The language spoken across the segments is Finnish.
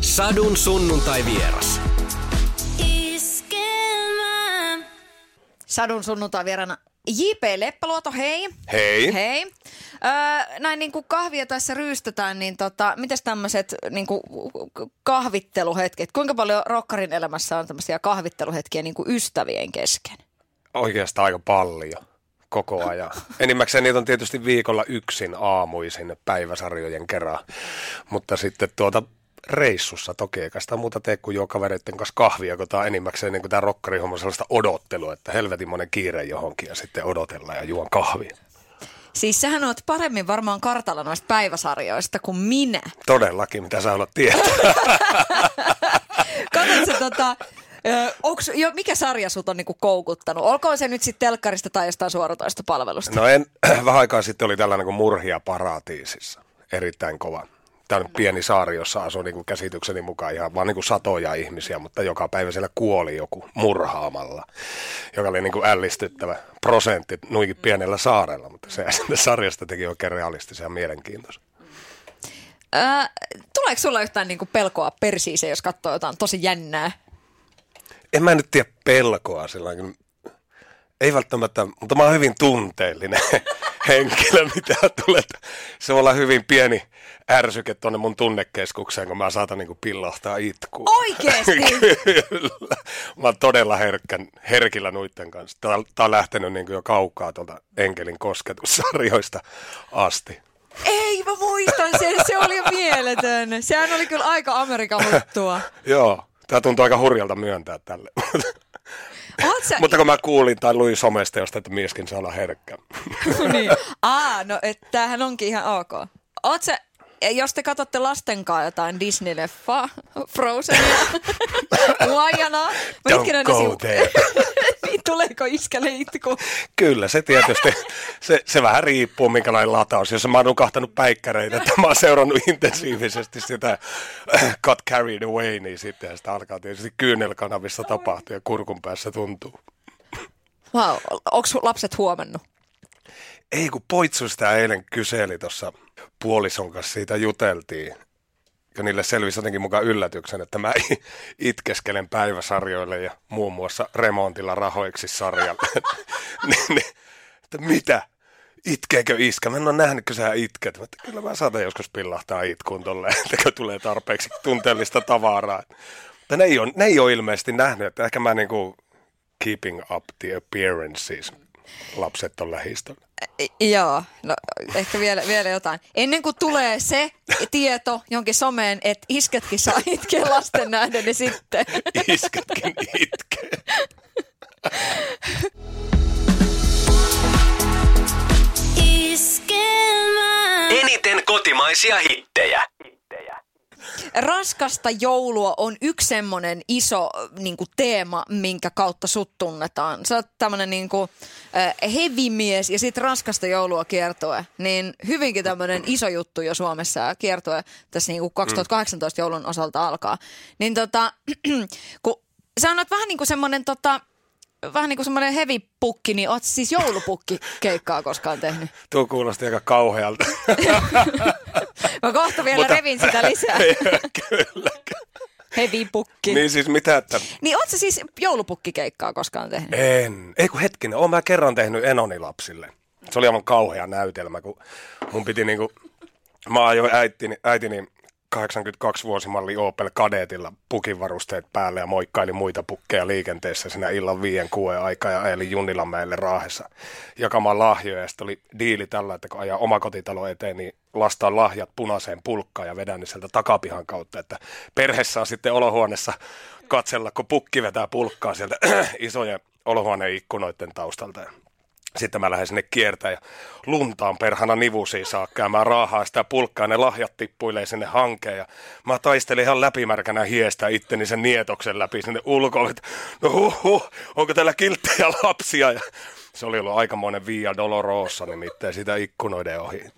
Sadun sunnuntai vieras. Sadun sunnuntai vierana J.P. Leppäluoto, hei. Hei. Hei. Öö, näin niin kuin kahvia tässä ryystetään, niin tota, mitäs tämmöiset niin kuin kahvitteluhetket, kuinka paljon rokkarin elämässä on tämmöisiä kahvitteluhetkiä niin kuin ystävien kesken? Oikeastaan aika paljon koko ajan. Enimmäkseen niitä on tietysti viikolla yksin aamuisin päiväsarjojen kerran, mutta sitten tuota reissussa toki, eikä sitä muuta tee kuin juo kavereiden kanssa kahvia, kun tämä on enimmäkseen niin tämä rokkarihomma sellaista odottelua, että helvetin monen kiire johonkin ja sitten odotellaan ja juon kahvia. Siis sähän oot paremmin varmaan kartalla noista päiväsarjoista kuin minä. Todellakin, mitä sä haluat tietää. Katsotko tota, onks, jo, mikä sarja sut on niinku koukuttanut? Olkoon se nyt sitten telkkarista tai jostain suoratoista palvelusta? No en, vähän aikaa sitten oli tällainen kuin Murhia paratiisissa. Erittäin kova. Tämä on pieni saari, jossa asui niin kuin käsitykseni mukaan ihan vaan niin kuin satoja ihmisiä, mutta joka päivä siellä kuoli joku murhaamalla, joka oli niin kuin ällistyttävä prosentti nuinkin pienellä saarella, mutta se sarjasta teki oikein realistisen ja mielenkiintoisen. Öö, tuleeko sulla yhtään niinku pelkoa persiiseen, jos katsoo jotain tosi jännää? En mä nyt tiedä pelkoa sillä ei välttämättä, mutta mä oon hyvin tunteellinen henkilö, mitä tulee. Se voi olla hyvin pieni ärsyke tuonne mun tunnekeskukseen, kun mä saatan niinku pillahtaa itkuun. Oikeesti? Kyllä. Mä oon todella herkkän, herkillä nuitten kanssa. Tää, tää on lähtenyt niinku jo kaukaa tuolta Enkelin kosketussarjoista asti. Ei, mä muistan sen. Se oli mieletön. Sehän oli kyllä aika Amerikan juttua. Joo, tää tuntuu aika hurjalta myöntää tälle. Sä... Mutta kun mä kuulin tai luin somesta josta, että mieskin saa olla herkkä. niin. Aa, no et tämähän onkin ihan ok. Oot sä, jos te katsotte lasten kanssa jotain Disney-leffaa, Frozenia, Lajana, Don't go there. niin tuleeko iskälle itku? Kyllä, se tietysti, se, se vähän riippuu minkälainen lataus. Jos mä oon nukahtanut päikkäreitä, että mä oon seurannut intensiivisesti sitä äh, Got Carried Away, niin sitten sitä alkaa tietysti kyynelkanavissa tapahtua ja kurkun päässä tuntuu. Wow, onko lapset huomannut? Ei kun Poitsu sitä eilen kyseli tuossa puolison kanssa, siitä juteltiin. Ja niille selvisi jotenkin mukaan yllätyksen, että mä itkeskelen päiväsarjoille ja muun muassa remontilla rahoiksi sarjalle. niin, niin, että mitä? Itkeekö iskä? Mä en ole nähnyt, kun sä itket. Mä, että kyllä mä saatan joskus pillahtaa itkuun tolleen, että kun tulee tarpeeksi tunteellista tavaraa. Mutta ne ei ole, ne ei ole ilmeisesti nähnyt, että ehkä mä niinku keeping up the appearances lapset on lähistöllä. Joo, no ehkä vielä, vielä jotain. Ennen kuin tulee se tieto jonkin someen, että isketkin saa itkeä lasten nähden, niin sitten. Iskätkin itkee. Eniten kotimaisia hittejä. Raskasta joulua on yksi semmoinen iso niin kuin teema, minkä kautta sut tunnetaan. Sä oot tämmöinen niin kuin, äh, hevimies ja sitten raskasta joulua kiertoe. Niin hyvinkin tämmöinen iso juttu jo Suomessa ja kiertoe tässä niin kuin 2018 joulun osalta alkaa. Niin tota, kun sä oot vähän niin kuin semmoinen tota, vähän niin kuin semmoinen hevipukki, niin oot siis joulupukki keikkaa koskaan tehnyt. Tuo kuulosti aika kauhealta. Mä kohta vielä Mutta- revin sitä lisää. Kyllä. Hevipukki. Niin siis mitä, että Niin oot sä siis joulupukkikeikkaa koskaan tehnyt? en. Ei kun hetkinen, oon mä kerran tehnyt enonilapsille. Se oli aivan kauhea näytelmä, kun mun piti niinku, mä ajoin äitini, äitini 82 vuosimalli Opel Kadetilla pukinvarusteet päälle ja moikkaili muita pukkeja liikenteessä siinä illan viien kuuden aikaa ja ajelin Junnilanmäelle Raahessa jakamaan lahjoja. Ja sitten oli diili tällä, että kun ajaa omakotitalo eteen, niin lastaan lahjat punaiseen pulkkaan ja vedän ne sieltä takapihan kautta, että perhe saa sitten olohuoneessa katsella, kun pukki vetää pulkkaa sieltä isojen olohuoneen ikkunoiden taustalta. Sitten mä lähden sinne kiertämään ja luntaan perhana nivusiin saakka mä raahaan sitä pulkkaa ne lahjat tippuilee sinne hankeen ja mä taistelin ihan läpimärkänä hiestä itteni sen nietoksen läpi sinne ulkoon, että no huh, huh, onko täällä kilttejä lapsia ja se oli ollut aikamoinen Via Dolorosa nimittäin sitä ikkunoiden ohi.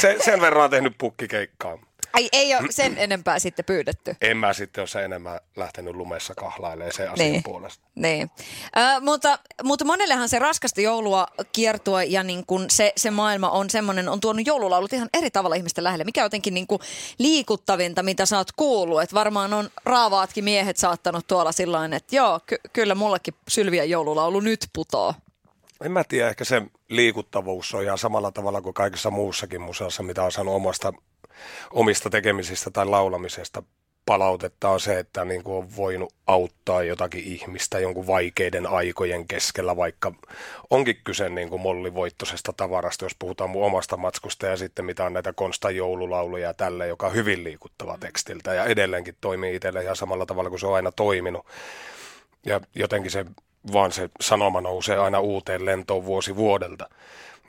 Se, sen verran on tehnyt pukkikeikkaa. Ai ei ole sen enempää sitten pyydetty. En mä sitten ole se enemmän lähtenyt lumessa kahlailemaan sen asian Niin. puolesta. Niin. Ö, mutta, mutta monellehan se raskasta joulua kiertua ja niin kun se, se maailma on semmoinen, on tuonut joululaulut ihan eri tavalla ihmisten lähelle. Mikä on jotenkin niin kuin liikuttavinta, mitä sä oot kuullut? Että varmaan on raavaatkin miehet saattanut tuolla sillä että joo, ky- kyllä mullekin Sylvian joululaulu nyt putoo. En mä tiedä, ehkä se liikuttavuus on ihan samalla tavalla kuin kaikessa muussakin museossa, mitä on saanut omasta, omista tekemisistä tai laulamisesta palautetta on se, että niin kuin on voinut auttaa jotakin ihmistä jonkun vaikeiden aikojen keskellä, vaikka onkin kyse niin kuin mollivoittoisesta tavarasta, jos puhutaan mun omasta matskusta ja sitten mitä on näitä Konstan joululauluja ja tälle, joka on hyvin liikuttava tekstiltä ja edelleenkin toimii itselle ihan samalla tavalla kuin se on aina toiminut. Ja jotenkin se vaan se sanoma nousee aina uuteen lentoon vuosi vuodelta.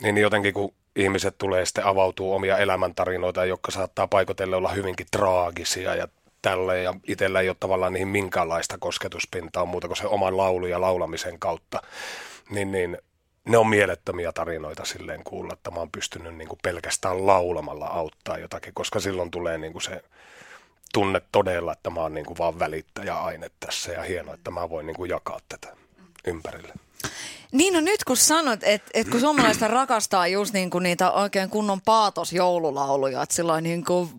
Niin jotenkin kun ihmiset tulee sitten avautuu omia elämäntarinoita, jotka saattaa paikotelle olla hyvinkin traagisia ja tälle ja itsellä ei ole tavallaan niihin minkäänlaista kosketuspintaa muuta kuin se oman laulu ja laulamisen kautta, niin, niin ne on mielettömiä tarinoita silleen kuulla, että mä oon pystynyt niin kuin pelkästään laulamalla auttaa jotakin, koska silloin tulee niin kuin se tunne todella, että mä oon niin kuin vaan välittäjä-aine tässä ja hienoa, että mä voin niin kuin jakaa tätä ympärille. Niin no nyt kun sanot, että et kun suomalaiset rakastaa just niin kuin niitä oikein kunnon paatosjoululauluja, että silloin niin kuin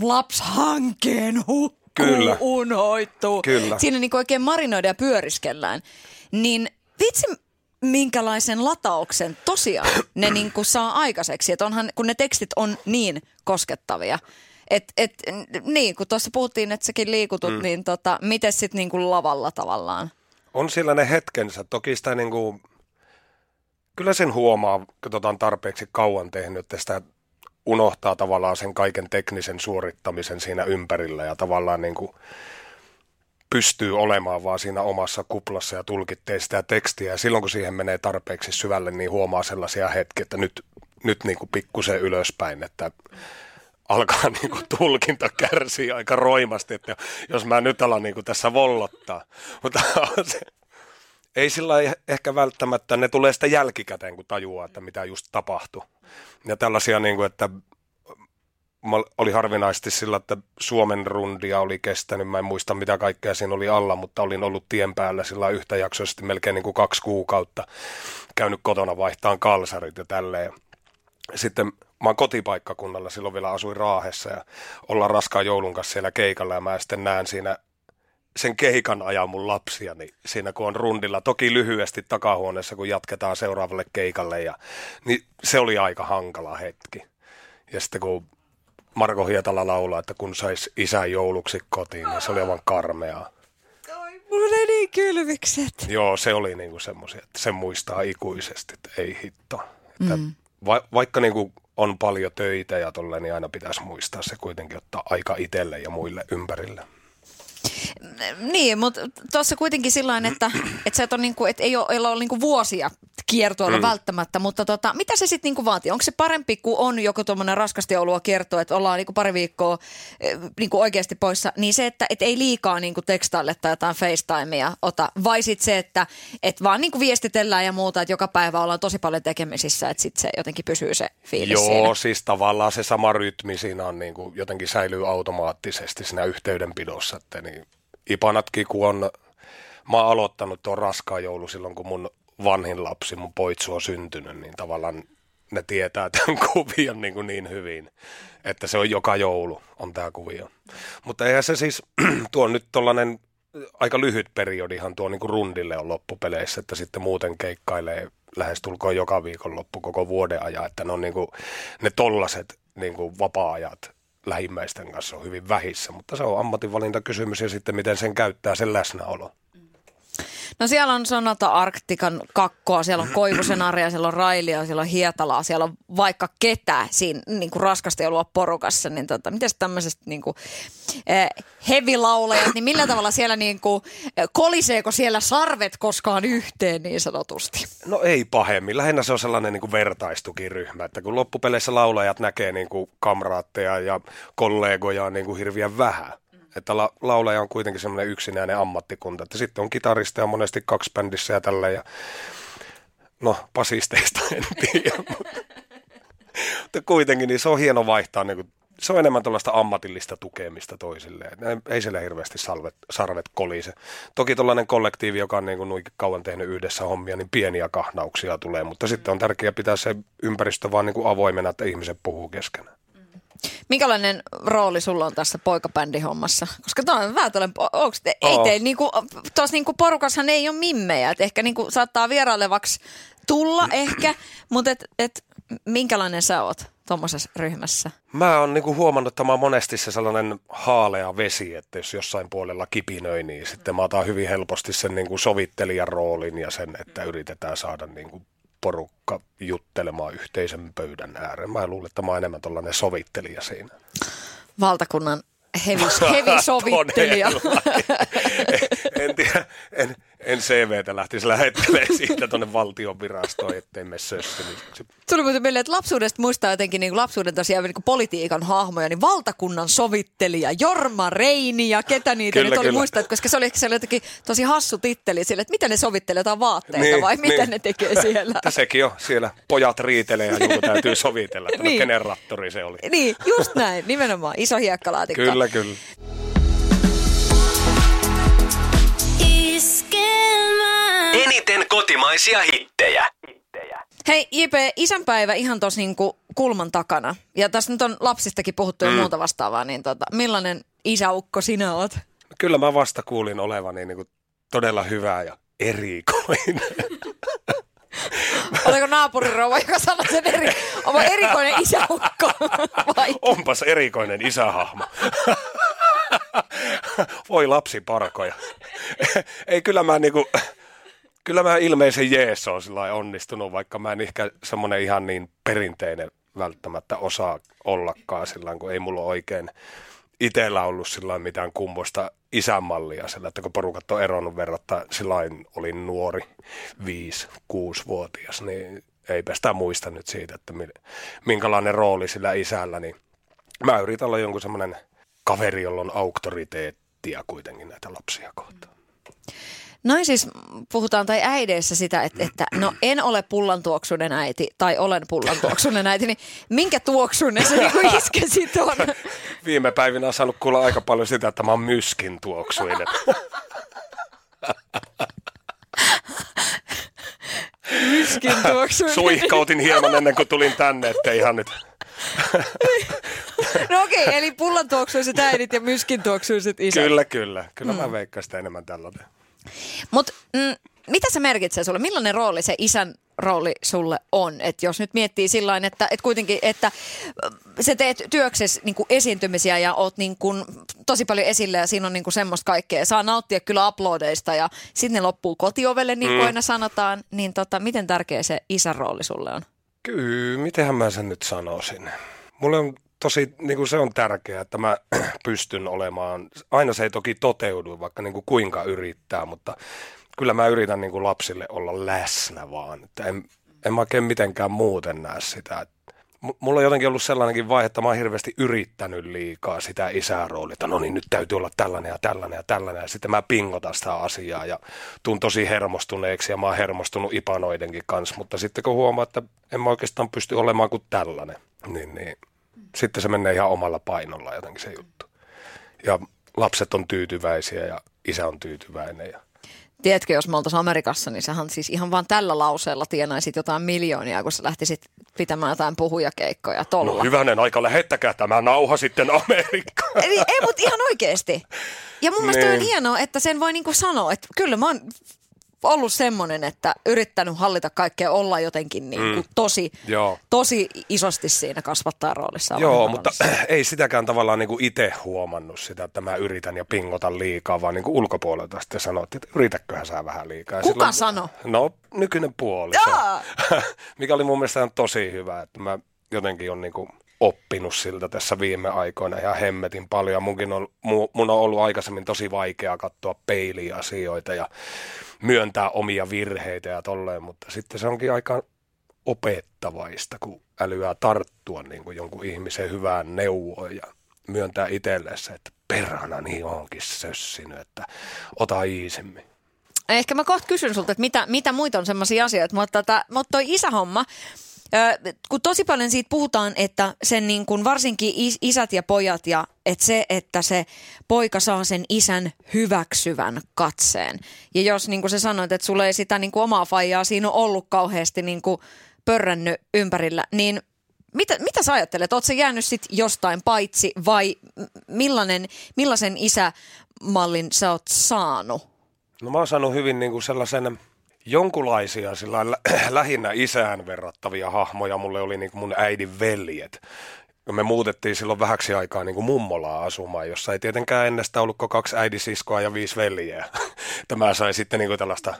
lapshankkeen hukkuu, Kyllä. unhoittuu. Kyllä. Siinä niin kuin oikein marinoidaan ja pyöriskellään. Niin vitsi, minkälaisen latauksen tosiaan ne niin kuin saa aikaiseksi. Että onhan, kun ne tekstit on niin koskettavia. Et, et, niin, kun tuossa puhuttiin, että säkin liikutut, mm. niin tota, miten sitten niin kuin lavalla tavallaan? On sillä ne hetkensä. Toki sitä niin kuin, kyllä sen huomaa, kun on tarpeeksi kauan tehnyt, että sitä unohtaa tavallaan sen kaiken teknisen suorittamisen siinä ympärillä ja tavallaan niin kuin pystyy olemaan vaan siinä omassa kuplassa ja tulkittee sitä tekstiä. Ja silloin kun siihen menee tarpeeksi syvälle, niin huomaa sellaisia hetkiä, että nyt, nyt niin pikkusen ylöspäin, että alkaa niin kuin tulkinta kärsiä aika roimasti, että jos mä nyt alan niin kuin tässä vollottaa. Mutta se, ei sillä ehkä välttämättä, ne tulee sitä jälkikäteen, kun tajuaa, että mitä just tapahtui. Ja tällaisia, niin kuin, että oli harvinaisesti sillä, että Suomen rundia oli kestänyt, mä en muista mitä kaikkea siinä oli alla, mutta olin ollut tien päällä sillä yhtäjaksoisesti melkein niin kuin kaksi kuukautta, käynyt kotona vaihtaan kalsarit ja tälleen. Sitten mä oon kotipaikkakunnalla, silloin vielä asuin Raahessa ja ollaan raskaan joulun kanssa siellä keikalla ja mä sitten näen siinä sen keikan ajan mun lapsiani siinä, kun on rundilla. Toki lyhyesti takahuoneessa, kun jatketaan seuraavalle keikalle. Ja, niin se oli aika hankala hetki. Ja sitten kun Marko Hietala laulaa, että kun sais isän jouluksi kotiin, niin se oli aivan karmeaa. Mulla oli niin kylmikset. Joo, se oli niinku semmoisia, että sen muistaa ikuisesti, että ei hitto. Että mm. va- vaikka niinku on paljon töitä ja tolle, niin aina pitäisi muistaa se kuitenkin ottaa aika itselle ja muille ympärille. Niin, mutta tuossa kuitenkin sillä että, että sä et ole, niinku, et ei ole, ei ole niinku vuosia kiertueella mm. välttämättä, mutta tota, mitä se sitten niinku vaatii? Onko se parempi, kun on joku tuommoinen raskasta joulua kiertoa, että ollaan niinku pari viikkoa eh, niinku oikeasti poissa, niin se, että et ei liikaa niinku tekstaille tai jotain FaceTimea ota, vai sitten se, että et vaan niinku viestitellään ja muuta, että joka päivä ollaan tosi paljon tekemisissä, että sitten se jotenkin pysyy se fiilis Joo, siinä. siis tavallaan se sama rytmi siinä on niin kuin, jotenkin säilyy automaattisesti siinä yhteydenpidossa, että niin Ipanatkin, kun on, mä oon aloittanut tuon raskaan joulu silloin, kun mun vanhin lapsi, mun poitsu on syntynyt, niin tavallaan ne tietää tämän kuvion niin, kuin niin hyvin, että se on joka joulu on tämä kuvio. Mutta eihän se siis, tuo nyt tollainen aika lyhyt periodihan tuo niin kuin rundille on loppupeleissä, että sitten muuten keikkailee lähestulkoon joka viikon loppu koko vuoden ajan, että ne on niin kuin, ne tollaset niin kuin vapaa-ajat lähimmäisten kanssa on hyvin vähissä, mutta se on ammatinvalintakysymys ja sitten miten sen käyttää sen läsnäolo. No siellä on Sonata Arktikan kakkoa, siellä on Koivusenaria, siellä on Railia, siellä on Hietalaa, siellä on vaikka ketä siinä niin kuin raskasta joulua porukassa. Niin tota, miten tämmöisestä niin kuin, eh, heavy-laulajat, niin millä tavalla siellä niin kuin, eh, koliseeko siellä sarvet koskaan yhteen niin sanotusti? No ei pahemmin. Lähinnä se on sellainen niin kuin vertaistukiryhmä, että kun loppupeleissä laulajat näkee niin kuin kamraatteja ja kollegoja niin kuin hirveän vähän, että la- laulaja on kuitenkin semmoinen yksinäinen ammattikunta, että sitten on kitaristeja monesti kaksi bändissä ja tällä ja no pasisteista en tiedä, mutta, mutta kuitenkin niin se on hieno vaihtaa niin kuin se on enemmän tällaista ammatillista tukemista toisilleen. Ei siellä hirveästi salvet, sarvet kolise. Toki tällainen kollektiivi, joka on niin kuin kauan tehnyt yhdessä hommia, niin pieniä kahnauksia tulee, mutta sitten on tärkeää pitää se ympäristö vaan niin kuin avoimena, että ihmiset puhuu keskenään. Minkälainen rooli sulla on tässä poikabändihommassa? Koska tämä on vähän tällainen, onks, te, ei Oo. teillä niinku, tuossa niinku porukassahan ei ole mimmejä, että ehkä niinku saattaa vierailevaksi tulla ehkä, mutta et, et, minkälainen sä oot tuommoisessa ryhmässä? Mä oon niinku huomannut, että mä oon monesti se sellainen haalea vesi, että jos jossain puolella kipinöi, niin sitten mä otan hyvin helposti sen niinku sovittelijan roolin ja sen, että yritetään saada niinku porukka juttelemaan yhteisen pöydän ääreen. Mä luulen, että mä oon enemmän tällainen sovittelija siinä. Valtakunnan hevi, hevisovittelija. Todella. en tiedä, en, en CVtä lähtisi lähettelemään siitä tuonne valtion virastoon, ettei mene sössimiseksi. Tuli muuten mieleen, että lapsuudesta muistaa jotenkin niin lapsuuden tosiaan niin politiikan hahmoja, niin valtakunnan sovittelija, Jorma Reini ja ketä niitä Kyllä, nyt oli kyllä. muistaa, koska se oli, se oli jotenkin tosi hassu titteli sille, että mitä ne sovittelee jotain vaatteita Niin, vai mitä niin. ne tekee siellä. Sekin on siellä, pojat riitelee ja joku täytyy sovitella, että Niin. no, kenen rattori se oli. Niin, just näin, nimenomaan, iso hiekkalaatikko. Kyllä, kyllä. Eniten kotimaisia hittejä. Hei JP, isänpäivä ihan tuossa niinku kulman takana. Ja tässä nyt on lapsistakin puhuttu ja muuta vastaavaa, niin tota, millainen isäukko sinä oot? Kyllä mä vasta kuulin olevani niin kuin todella hyvä ja erikoinen. Oliko naapurirouva, joka sanoi sen eri, oma erikoinen isäukko? Vai? Onpas erikoinen isähahmo. Voi lapsi parkoja. Ei kyllä mä niinku, kyllä mä ilmeisen jees on sillä onnistunut, vaikka mä en ehkä semmonen ihan niin perinteinen välttämättä osaa ollakaan sillä kun ei mulla oikein itsellä ollut sillä mitään kummosta isänmallia, sillä että kun porukat on eronnut verratta, sillä olin nuori, 5-6-vuotias, niin eipä sitä muista nyt siitä, että mi- minkälainen rooli sillä isällä, niin mä yritän olla jonkun semmoinen kaveri, jolla on auktoriteettia kuitenkin näitä lapsia kohtaan. Noin siis puhutaan tai äideissä sitä, että, että no en ole pullantuoksunen äiti tai olen pullantuoksunen äiti, niin minkä tuoksunen se niinku iskä sit on? Viime päivinä on saanut kuulla aika paljon sitä, että mä oon myskin tuoksuinen. Miskin tuoksunen. Suihkautin hieman ennen kuin tulin tänne, että ihan nyt. No okei, okay, eli pullantuoksuiset äidit ja myskin tuoksuiset isät. Kyllä, kyllä. Kyllä mä veikkaan sitä enemmän tällainen. Mutta mm, mitä se merkitsee sulle? Millainen rooli se isän rooli sulle on? Et jos nyt miettii sillä että, että kuitenkin, että äh, sä teet työksessä niin esiintymisiä ja oot niin kuin tosi paljon esillä ja siinä on niin kuin semmoista kaikkea. Saa nauttia kyllä uploadeista ja sitten ne loppuu kotiovelle, niin kuin mm. aina sanotaan. Niin tota, miten tärkeä se isän rooli sulle on? Kyllä, mitenhän mä sen nyt sanoisin. Mulle on tosi, niin kuin se on tärkeää, että mä pystyn olemaan, aina se ei toki toteudu, vaikka niin kuin kuinka yrittää, mutta kyllä mä yritän niin kuin lapsille olla läsnä vaan. Että en, en mä oikein mitenkään muuten näe sitä. M- Mulla on jotenkin ollut sellainenkin vaihe, että mä oon hirveästi yrittänyt liikaa sitä isäroolia, että no niin, nyt täytyy olla tällainen ja tällainen ja tällainen. Ja sitten mä pingotan sitä asiaa ja tuun tosi hermostuneeksi ja mä oon hermostunut ipanoidenkin kanssa. Mutta sitten kun huomaa, että en mä oikeastaan pysty olemaan kuin tällainen, niin, niin sitten se menee ihan omalla painolla jotenkin se juttu. Ja lapset on tyytyväisiä ja isä on tyytyväinen ja Tiedätkö, jos me oltaisiin Amerikassa, niin sähän siis ihan vaan tällä lauseella tienaisit jotain miljoonia, kun sä lähtisit pitämään jotain puhujakeikkoja tollla. No hyvänen aika, lähettäkää tämä nauha sitten Amerikkaan. Eli, ei, mutta ihan oikeasti. Ja mun mielestä toi on Niin. hienoa, että sen voi niinku sanoa, että kyllä mä oon ollut semmoinen, että yrittänyt hallita kaikkea, olla jotenkin niinku tosi, Joo. tosi isosti siinä kasvattaa roolissa. Joo, mutta ei sitäkään tavallaan niin kuin itse huomannut sitä, että mä yritän ja pingotan liikaa, vaan niin kuin ulkopuolelta sitten sanottiin, että yritäköhän sä vähän liikaa. Ja Kuka sano? No, nykyinen puoliso. Jaa! Mikä oli mun mielestä tosi hyvä, että mä jotenkin on niin kuin oppinut siltä tässä viime aikoina ihan hemmetin paljon. Munkin on, mu- mun on ollut aikaisemmin tosi vaikea katsoa peiliä asioita ja myöntää omia virheitä ja tolleen, mutta sitten se onkin aika opettavaista, kun älyää tarttua niin kuin jonkun ihmisen hyvään neuvoon ja myöntää itselle se, että perhana niin onkin sössinyt, että ota iisemmin. Ehkä mä kohta kysyn sulta, että mitä, mitä muita on semmoisia asioita, mutta, tota, mutta toi isähomma, kun tosi paljon siitä puhutaan, että sen niin kuin varsinkin is- isät ja pojat ja että se, että se poika saa sen isän hyväksyvän katseen. Ja jos niin kuin sä sanoit, että sulla ei sitä niin kuin omaa faijaa siinä ole ollut kauheasti niin kuin pörrännyt ympärillä, niin mitä, mitä sä ajattelet? Oletko jäänyt sit jostain paitsi vai millainen, millaisen isämallin sä oot saanut? No mä oon saanut hyvin niin kuin sellaisen jonkunlaisia sillä lä- lähinnä isään verrattavia hahmoja. Mulle oli niin kuin mun äidin veljet. Me muutettiin silloin vähäksi aikaa niin kuin mummolaa asumaan, jossa ei tietenkään ennestään ollutko kaksi äidisiskoa ja viisi veljeä. Tämä sai sitten niin kuin tällaista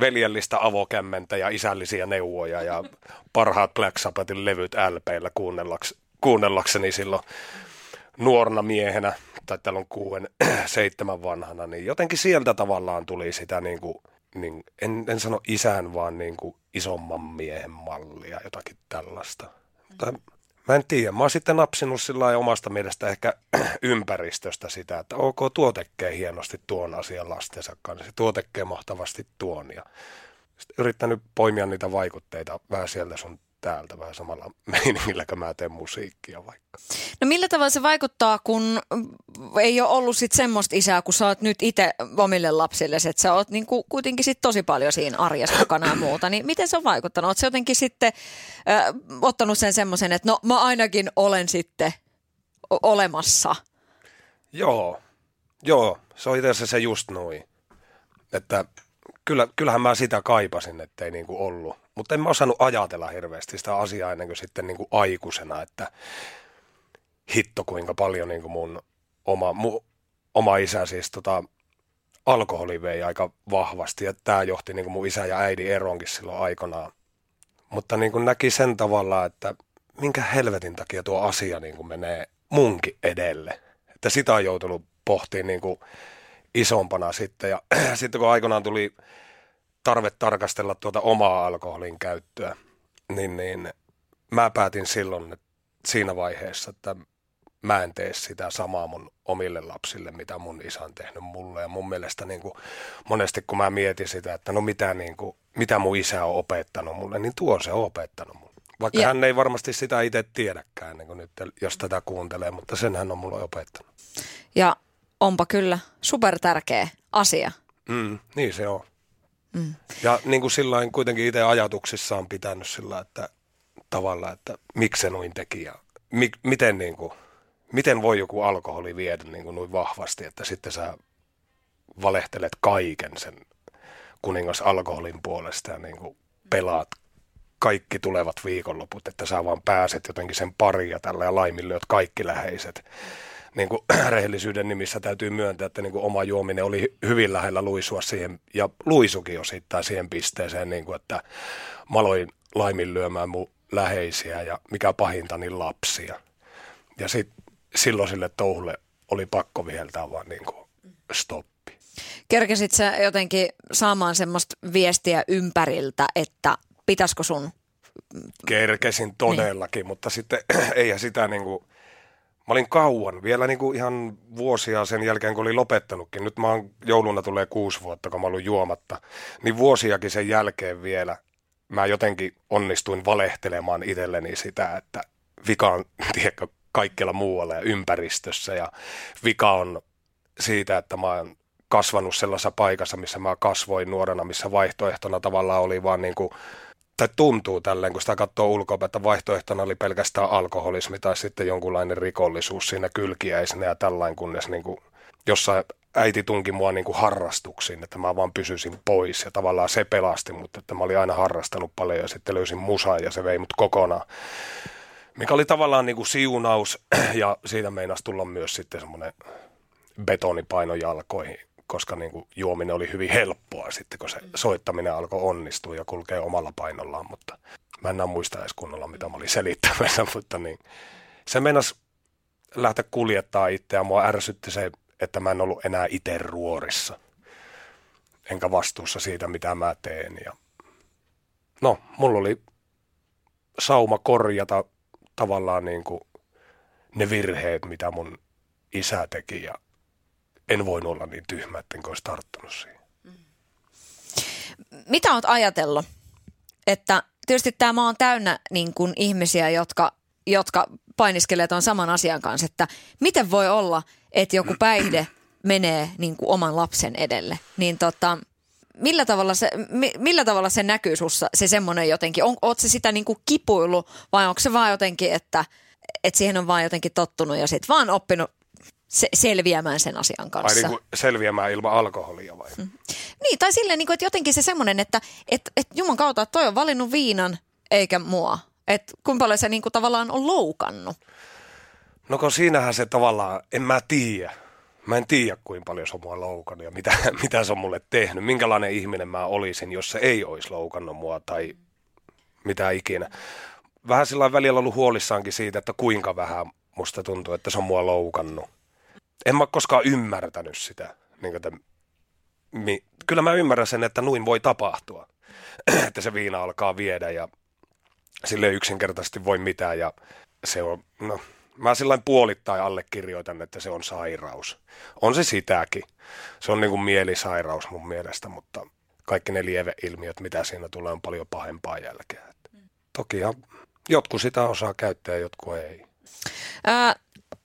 veljellistä avokämmentä ja isällisiä neuvoja ja parhaat Black Sabbathin levyt LPllä kuunnellaks, kuunnellakseni silloin nuorena miehenä, tai täällä on kuuden, seitsemän vanhana, niin jotenkin sieltä tavallaan tuli sitä niin kuin, niin, en, en sano isän, vaan niin kuin isomman miehen mallia, jotakin tällaista. Mutta mä en tiedä, mä oon sitten napsinut sillä omasta mielestä ehkä ympäristöstä sitä, että ok, tuo tekee hienosti tuon asian lastensa kanssa, tuo tekee mahtavasti tuon. Ja sitten yrittänyt poimia niitä vaikutteita vähän sieltä sun täältä vähän samalla meiningillä, kun mä teen musiikkia vaikka. No millä tavalla se vaikuttaa, kun ei ole ollut sit semmoista isää, kun sä oot nyt itse omille lapsille, että sä oot niinku kuitenkin sit tosi paljon siinä arjessa mukana ja muuta, niin miten se on vaikuttanut? Oot jotenkin sitten äh, ottanut sen semmoisen, että no mä ainakin olen sitten olemassa? Joo, joo, se on itse asiassa se just noin. Että kyllä, kyllähän mä sitä kaipasin, ettei niinku ollut. Mutta en mä osannut ajatella hirveästi sitä asiaa ennen kuin sitten niinku aikuisena, että hitto kuinka paljon niinku mun oma, mu, oma isä siis tota, alkoholi vei aika vahvasti ja tämä johti niinku mun isä ja äidin eronkin silloin aikanaan. Mutta niinku näki sen tavalla, että minkä helvetin takia tuo asia niinku menee munkin edelle. Että sitä on joutunut pohtimaan niinku isompana sitten ja sitten kun aikanaan tuli tarve tarkastella tuota omaa alkoholin käyttöä, niin, niin mä päätin silloin että siinä vaiheessa, että mä en tee sitä samaa mun omille lapsille, mitä mun isä on tehnyt mulle. Ja mun mielestä niin kuin, monesti kun mä mietin sitä, että no mitä, niin kuin, mitä mun isä on opettanut mulle, niin tuo se on opettanut mulle. Vaikka Ja- hän ei varmasti sitä itse tiedäkään, niin kuin nyt, jos tätä kuuntelee, mutta sen hän on mulle opettanut. Ja onpa kyllä super tärkeä asia. Mm, niin se on. Mm. Ja niin kuin sillain kuitenkin itse ajatuksissa on pitänyt sillä, että tavalla, että miksi se noin teki ja mi, miten, niin kuin, miten voi joku alkoholi viedä niin kuin noin vahvasti, että sitten sä valehtelet kaiken sen kuningas alkoholin puolesta ja niin kuin pelaat kaikki tulevat viikonloput, että sä vaan pääset jotenkin sen pariin ja tällä ja laiminlyöt kaikki läheiset. Niin kuin rehellisyyden nimissä täytyy myöntää, että niin kuin oma juominen oli hyvin lähellä luisua siihen, ja luisukin osittain siihen pisteeseen, niin kuin, että mä aloin laiminlyömään mun läheisiä ja mikä pahinta, niin lapsia. Ja sit, silloin sille touhulle oli pakko viheltää vaan niin kuin stoppi. Kerkesit sä jotenkin saamaan semmoista viestiä ympäriltä, että pitäisikö sun kerkesin todellakin, niin. mutta sitten eihän sitä niin kuin, mä olin kauan, vielä niin kuin ihan vuosia sen jälkeen, kun olin lopettanutkin. Nyt mä oon, jouluna tulee kuusi vuotta, kun mä olin juomatta. Niin vuosiakin sen jälkeen vielä mä jotenkin onnistuin valehtelemaan itselleni sitä, että vika on, tiedätkö, kaikkialla muualla ja ympäristössä ja vika on siitä, että mä oon kasvanut sellaisessa paikassa, missä mä kasvoin nuorena, missä vaihtoehtona tavallaan oli vaan niin kuin tai tuntuu tälleen, kun sitä katsoo ulkoa, että vaihtoehtona oli pelkästään alkoholismi tai sitten jonkunlainen rikollisuus siinä kylkiäisenä ja tällainen, kunnes niin kuin jossain äiti tunki mua niin kuin harrastuksiin, että mä vaan pysyisin pois ja tavallaan se pelasti mut, että mä olin aina harrastanut paljon ja sitten löysin musaa ja se vei mut kokonaan. Mikä oli tavallaan niin kuin siunaus ja siitä meinasi tulla myös sitten semmoinen betonipaino jalkoihin, koska niin kuin juominen oli hyvin helppoa sitten, kun se soittaminen alkoi onnistua ja kulkee omalla painollaan, mutta mä en muista edes kunnolla, mitä mä olin selittämässä, mutta niin, se meinasi lähteä kuljettaa itseä. Mua ärsytti se, että mä en ollut enää itse ruorissa, enkä vastuussa siitä, mitä mä teen. Ja no, mulla oli sauma korjata tavallaan niin kuin ne virheet, mitä mun isä teki ja en voinut olla niin tyhmä, ettenkö olisi tarttunut siihen. mitä oot ajatellut, että tietysti tämä maa on täynnä niin kuin ihmisiä, jotka, jotka painiskelee tuon saman asian kanssa, että miten voi olla, että joku päihde menee niin kuin oman lapsen edelle. Niin tota, millä tavalla se, millä tavalla se näkyy sussa, se semmoinen jotenkin, on, oot se sitä niin kuin kipuillut vai onko se vaan jotenkin, että, että siihen on vaan jotenkin tottunut ja sitten vaan oppinut se, selviämään sen asian kanssa. Ai niin kuin selviämään ilman alkoholia vai? Mm. Niin, tai silleen, niin kuin, että jotenkin se semmoinen, että että että Juman kautta, että toi on valinnut viinan eikä mua. Että kuinka paljon se niin kuin, tavallaan on loukannut. No kun siinähän se tavallaan, en mä tiedä. Mä en tiedä, kuinka paljon se on mua loukannut ja mitä, mitä se on mulle tehnyt. Minkälainen ihminen mä olisin, jos se ei olisi loukannut mua tai mitä ikinä. Vähän sillä välillä ollut huolissaankin siitä, että kuinka vähän musta tuntuu, että se on mua loukannut. En mä koskaan ymmärtänyt sitä. Niin että, mi, kyllä mä ymmärrän sen, että nuin voi tapahtua. että se viina alkaa viedä ja sille yksinkertaisesti voi mitään ja se on, no, mä sillä puolittain allekirjoitan, että se on sairaus. On se sitäkin. Se on niin kuin mielisairaus mun mielestä, mutta kaikki ne lieveilmiöt, mitä siinä tulee, on paljon pahempaa jälkeen. Tokihan jotkut sitä osaa käyttää ja jotkut ei. Äh,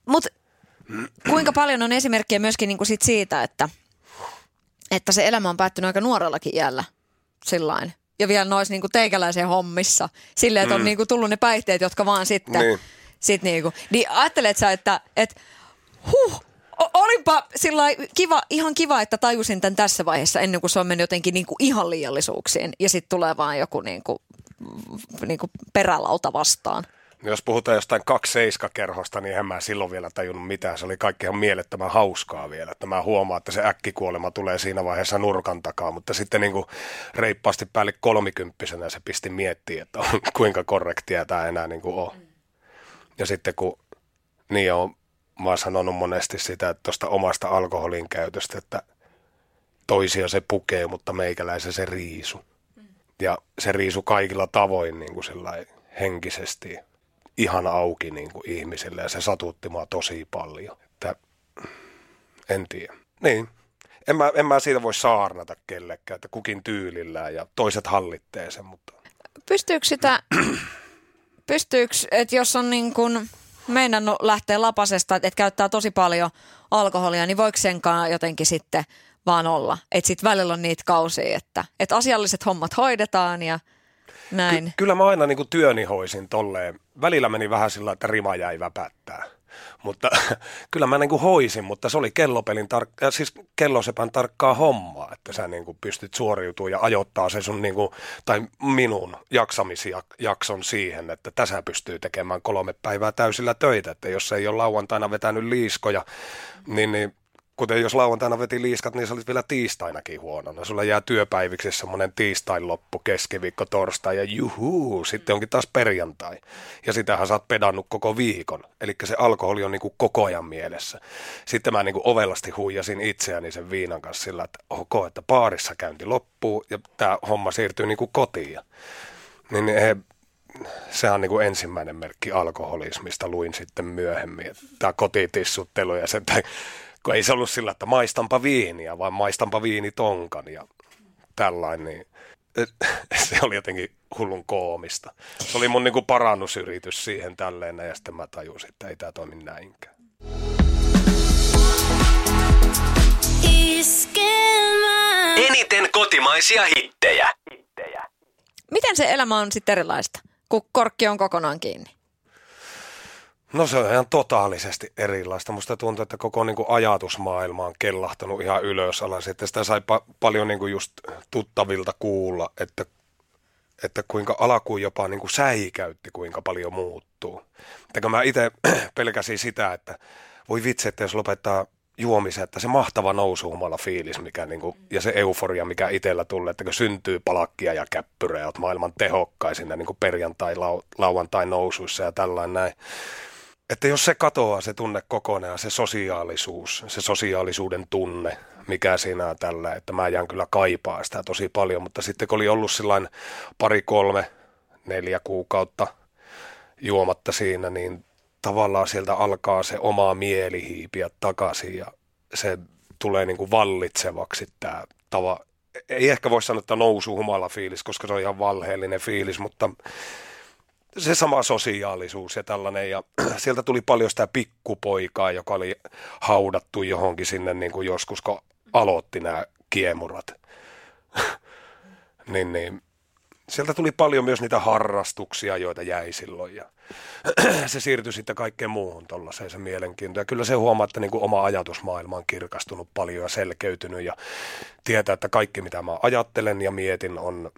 Mutta kuinka paljon on esimerkkejä myöskin niinku sit siitä, että, että se elämä on päättynyt aika nuorellakin iällä sillain. Ja vielä noissa niinku teikäläisen hommissa. Silleen, että on mm. niinku tullut ne päihteet, jotka vaan sitten... Niin. Sit niinku, niin ajattelet sä, että et, huh, olinpa sillä kiva, ihan kiva, että tajusin tämän tässä vaiheessa ennen kuin se on mennyt jotenkin niinku ihan liiallisuuksiin. Ja sitten tulee vaan joku niinku, niinku perälauta vastaan. Jos puhutaan jostain kaksi kerhosta, niin en mä silloin vielä tajunnut mitään. Se oli kaikki ihan mielettömän hauskaa vielä. Että mä huomaan, että se äkkikuolema tulee siinä vaiheessa nurkan takaa, mutta sitten niin kuin reippaasti päälle kolmikymppisenä se pisti miettiä, että on, kuinka korrektia tämä enää niin kuin on. Ja sitten kun niin on, mä oon sanonut monesti sitä, että tuosta omasta alkoholin käytöstä, että toisia se pukee, mutta meikäläisen se riisu. Ja se riisu kaikilla tavoin niin kuin henkisesti ihan auki niin kuin ihmisille ja se satutti mua tosi paljon. Että, en tiedä. Niin, en mä, en mä siitä voi saarnata kellekään, että kukin tyylillään ja toiset hallittee sen, mutta... Pystyykö sitä, pystyykö, että jos on niin kuin meinannut lähteä lapasesta, että käyttää tosi paljon alkoholia, niin voiko senkaan jotenkin sitten vaan olla? Että sitten välillä on niitä kausia, että, että asialliset hommat hoidetaan ja näin. Ky- kyllä mä aina niin kuin työni hoisin tolleen. Välillä meni vähän sillä että rima jäi väpättää. Mutta kyllä mä niin kuin hoisin, mutta se oli kellopelin tar- siis kellosepän tarkkaa hommaa, että sä niin kuin pystyt suoriutumaan ja ajoittaa se sun niin kuin, tai minun jaksamisjakson siihen, että tässä pystyy tekemään kolme päivää täysillä töitä, että jos ei ole lauantaina vetänyt liiskoja, niin, niin kuten jos lauantaina veti liiskat, niin se oli vielä tiistainakin huonona. Sulla jää työpäiviksi semmoinen tiistain loppu, keskiviikko, torstai ja juhuu, sitten onkin taas perjantai. Ja sitähän sä oot pedannut koko viikon. Eli se alkoholi on niin kuin koko ajan mielessä. Sitten mä niin kuin ovelasti huijasin itseäni sen viinan kanssa sillä, että ok, että baarissa käynti loppuu ja tämä homma siirtyy niin kuin kotiin. Niin he, sehän on niin kuin ensimmäinen merkki alkoholismista, luin sitten myöhemmin. Tämä kotitissuttelu ja se, kun ei se ollut sillä, että maistanpa viiniä, vaan maistanpa viinitonkan ja tällainen. Niin se oli jotenkin hullun koomista. Se oli mun niinku parannusyritys siihen tälleen ja sitten mä tajusin, että ei tämä toimi näinkään. Eniten kotimaisia hittejä. Miten se elämä on sitten erilaista, kun korkki on kokonaan kiinni? No se on ihan totaalisesti erilaista. Musta tuntuu, että koko niin kuin, ajatusmaailma on kellahtanut ihan ylös alas. Että sitä sai pa- paljon niin kuin, just tuttavilta kuulla, että, että kuinka alkuun jopa niin kuin, säikäytti, kuinka paljon muuttuu. Että mä itse pelkäsin sitä, että voi vitsi, että jos lopettaa juomisen, että se mahtava nousuhumala fiilis mikä, niin kuin, ja se euforia, mikä itsellä tulee, että kun syntyy palakkia ja käppyrejä, olet maailman tehokkaisin niin kuin perjantai, lau, lauantai nousuissa ja tällainen näin että jos se katoaa se tunne kokonaan, se sosiaalisuus, se sosiaalisuuden tunne, mikä siinä on tällä, että mä jään kyllä kaipaa sitä tosi paljon, mutta sitten kun oli ollut sillain pari, kolme, neljä kuukautta juomatta siinä, niin tavallaan sieltä alkaa se oma mieli hiipiä takaisin ja se tulee niin kuin vallitsevaksi tämä tava, ei ehkä voi sanoa, että nousu humala fiilis, koska se on ihan valheellinen fiilis, mutta se sama sosiaalisuus ja tällainen. Ja sieltä tuli paljon sitä pikkupoikaa, joka oli haudattu johonkin sinne niin kuin joskus, kun aloitti nämä kiemurat. niin, niin. Sieltä tuli paljon myös niitä harrastuksia, joita jäi silloin. Ja se siirtyi sitten kaikkeen muuhun tuollaiseen se mielenkiinto. Ja kyllä se huomaa, että niin kuin oma ajatusmaailma on kirkastunut paljon ja selkeytynyt ja tietää, että kaikki mitä mä ajattelen ja mietin on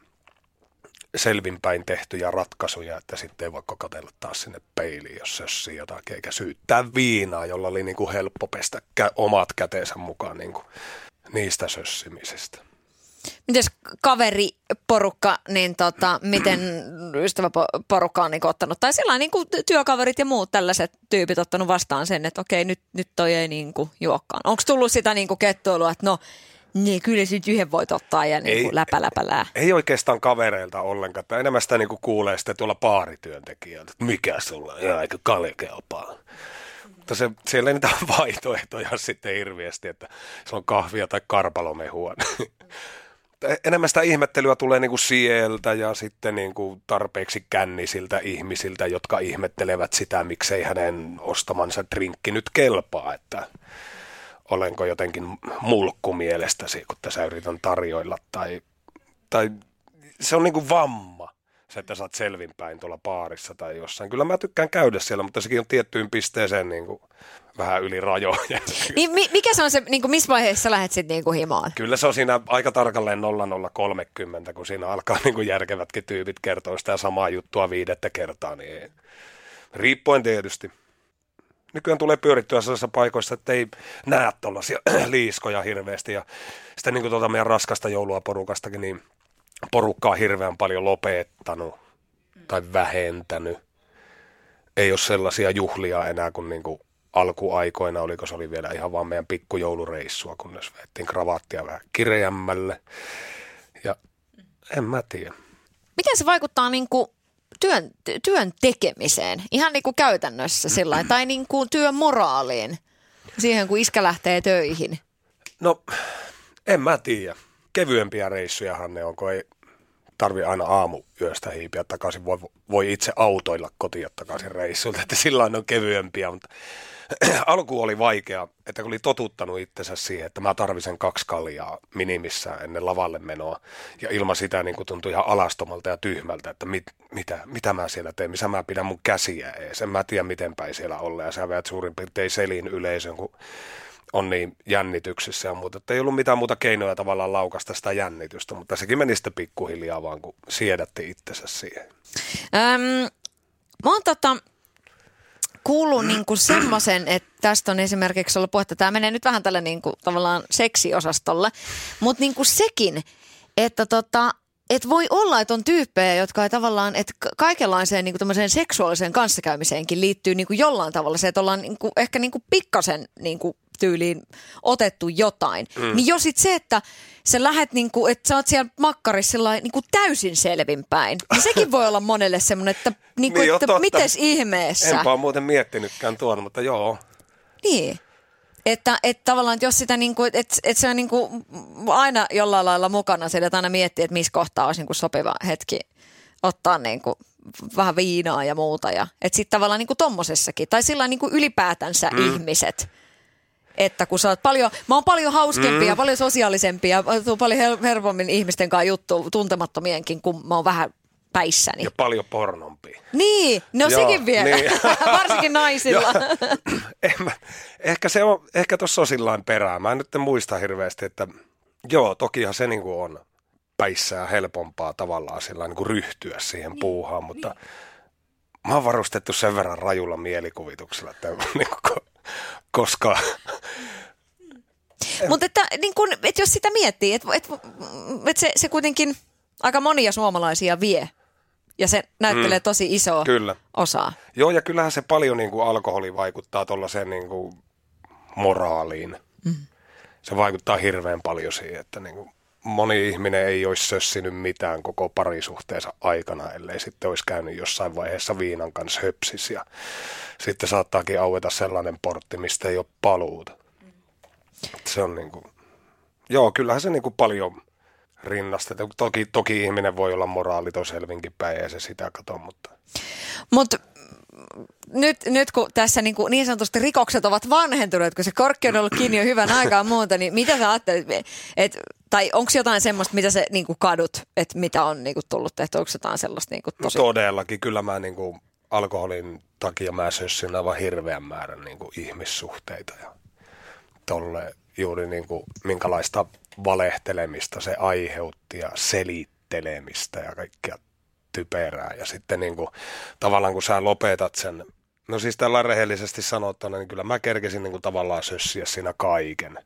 selvinpäin tehtyjä ratkaisuja, että sitten ei voi katsella taas sinne peiliin, jos sössii jotakin, eikä syyttää viinaa, jolla oli niin kuin helppo pestä omat käteensä mukaan niin kuin niistä sössimisistä. Mites kaveriporukka, niin tota, miten ystäväporukka on niin ottanut, tai sillä niin kuin työkaverit ja muut tällaiset tyypit ottanut vastaan sen, että okei, nyt, nyt toi ei niin kuin juokkaan. Onko tullut sitä niin kuin kettuilua, että no, niin, kyllä se yhden voit ottaa ja niin kuin läpä, läpä, lää. Ei oikeastaan kavereilta ollenkaan. Että enemmän sitä niin kuin kuulee sitten tuolla paarityöntekijöiltä, että mikä sulla on, ja aika kalkeopaa. Mutta se, siellä ei niitä vaihtoehtoja sitten hirveästi, että se on kahvia tai karpalomehua. enemmän sitä ihmettelyä tulee niin kuin sieltä ja sitten niin kuin tarpeeksi kännisiltä ihmisiltä, jotka ihmettelevät sitä, miksei hänen ostamansa drinkki nyt kelpaa, että olenko jotenkin mulkku mielestäsi, kun tässä yritän tarjoilla, tai, tai se on niin kuin vamma, se, että sä oot selvinpäin tuolla baarissa tai jossain. Kyllä mä tykkään käydä siellä, mutta sekin on tiettyyn pisteeseen niin kuin vähän yli rajoja. Niin, mikä se on se, niin kuin missä vaiheessa lähdet sitten niin kuin himaan? Kyllä se on siinä aika tarkalleen 0030, kun siinä alkaa niin kuin järkevätkin tyypit kertoa sitä samaa juttua viidettä kertaa. Niin riippuen tietysti nykyään tulee pyörittyä sellaisissa paikoissa, että ei näe tuollaisia liiskoja hirveästi. Ja sitten niin kuin tuota meidän raskasta joulua porukastakin, niin porukkaa hirveän paljon lopettanut tai vähentänyt. Ei ole sellaisia juhlia enää kuin, niin kuin alkuaikoina, oliko se oli vielä ihan vaan meidän pikkujoulureissua, kunnes vettiin kravaattia vähän kireämmälle. Ja en mä tiedä. Miten se vaikuttaa niin kuin työn, työn tekemiseen, ihan niin kuin käytännössä sillä tai niin kuin työn moraaliin, siihen kun iskä lähtee töihin? No, en mä tiedä. Kevyempiä reissujahan ne on, kun ei tarvi aina aamu yöstä hiipiä takaisin. Voi, voi itse autoilla kotiin takaisin reissulta, että sillä on kevyempiä, mutta alku oli vaikea, että kun oli totuttanut itsensä siihen, että mä tarvisen kaksi kaljaa minimissään ennen lavalle menoa. Ja ilman sitä niin kuin tuntui ihan alastomalta ja tyhmältä, että mit, mitä, mitä mä siellä teen, missä mä pidän mun käsiä ees. En mä tiedä, miten päin siellä olla. Ja sä veät suurin piirtein selin yleisön, kun on niin jännityksessä ja muuta. Että ei ollut mitään muuta keinoja tavallaan laukasta sitä jännitystä, mutta sekin meni sitten pikkuhiljaa vaan, kun siedätti itsensä siihen. Öm, mä oon tota, kuullut niinku semmoisen, että tästä on esimerkiksi ollut puhetta, tämä menee nyt vähän tällä niinku, tavallaan seksiosastolle, mutta niinku sekin, että tota, et voi olla, että on tyyppejä, jotka ei tavallaan, että kaikenlaiseen niin kuin seksuaaliseen kanssakäymiseenkin liittyy niin kuin jollain tavalla se, että ollaan niin kuin, ehkä niin kuin pikkasen niin kuin tyyliin otettu jotain. Mm. Niin jos sit se, että sä lähet niinku, että sä oot siellä makkarissa niinku täysin selvinpäin, niin sekin voi olla monelle semmoinen, että, niinku, niin että mites ihmeessä. Enpä ole muuten miettinytkään tuon, mutta joo. Niin. Että, että tavallaan, että jos sitä niinku, että, että se on niinku aina jollain lailla mukana siellä, että aina miettii, että missä kohtaa olisi niinku sopiva hetki ottaa niinku vähän viinaa ja muuta. Ja, että sitten tavallaan niinku tommosessakin, tai sillä niinku ylipäätänsä mm. ihmiset – että kun sä oot paljon, mä oon paljon hauskempi mm. paljon sosiaalisempia, ja paljon helpommin ihmisten kanssa juttu, tuntemattomienkin, kun mä oon vähän päissäni. Ja paljon pornompi. Niin, no Joo, sekin vielä, niin. varsinkin naisilla. mä, ehkä se on, ehkä tuossa on sillä perää. Mä en nyt muista hirveästi, että joo, tokihan se niinku on päissään helpompaa tavallaan sillä niin kuin ryhtyä siihen niin, puuhaan, mutta niin. mä oon varustettu sen verran rajulla mielikuvituksella, että niin kuin, koska... Mutta että, niin kun, että jos sitä miettii, että, että, että se, se kuitenkin aika monia suomalaisia vie ja se näyttelee mm, tosi isoa kyllä. osaa. Joo, ja kyllähän se paljon niin kuin alkoholi vaikuttaa tuollaiseen niin kuin moraaliin. Mm. Se vaikuttaa hirveän paljon siihen, että niin kuin moni ihminen ei olisi sössinyt mitään koko parisuhteensa aikana, ellei sitten olisi käynyt jossain vaiheessa viinan kanssa höpsis ja sitten saattaakin aueta sellainen portti, mistä ei ole paluuta. Se on niin kuin, joo, kyllähän se niin kuin paljon rinnasteta. Toki, toki ihminen voi olla moraaliton selvinkin päin, ei se sitä kato, mutta... Mutta nyt, nyt kun tässä niin, kuin niin sanotusti rikokset ovat vanhentuneet, kun se korkki on ollut kiinni jo hyvän aikaa muuta, niin mitä sä ajattelet, et, tai onko jotain semmoista, mitä se niin kuin kadut, että mitä on niin kuin tullut tehty, onko jotain sellaista niin kuin tosi... Todellakin, kyllä mä niin kuin alkoholin takia mä sössin aivan hirveän määrän niin kuin ihmissuhteita ja tolle juuri niin kuin, minkälaista valehtelemista se aiheutti ja selittelemistä ja kaikkia typerää. Ja sitten niin kuin, tavallaan kun sä lopetat sen, no siis tällä rehellisesti sanottuna, niin kyllä mä kerkesin niin kuin, tavallaan sössiä siinä kaiken.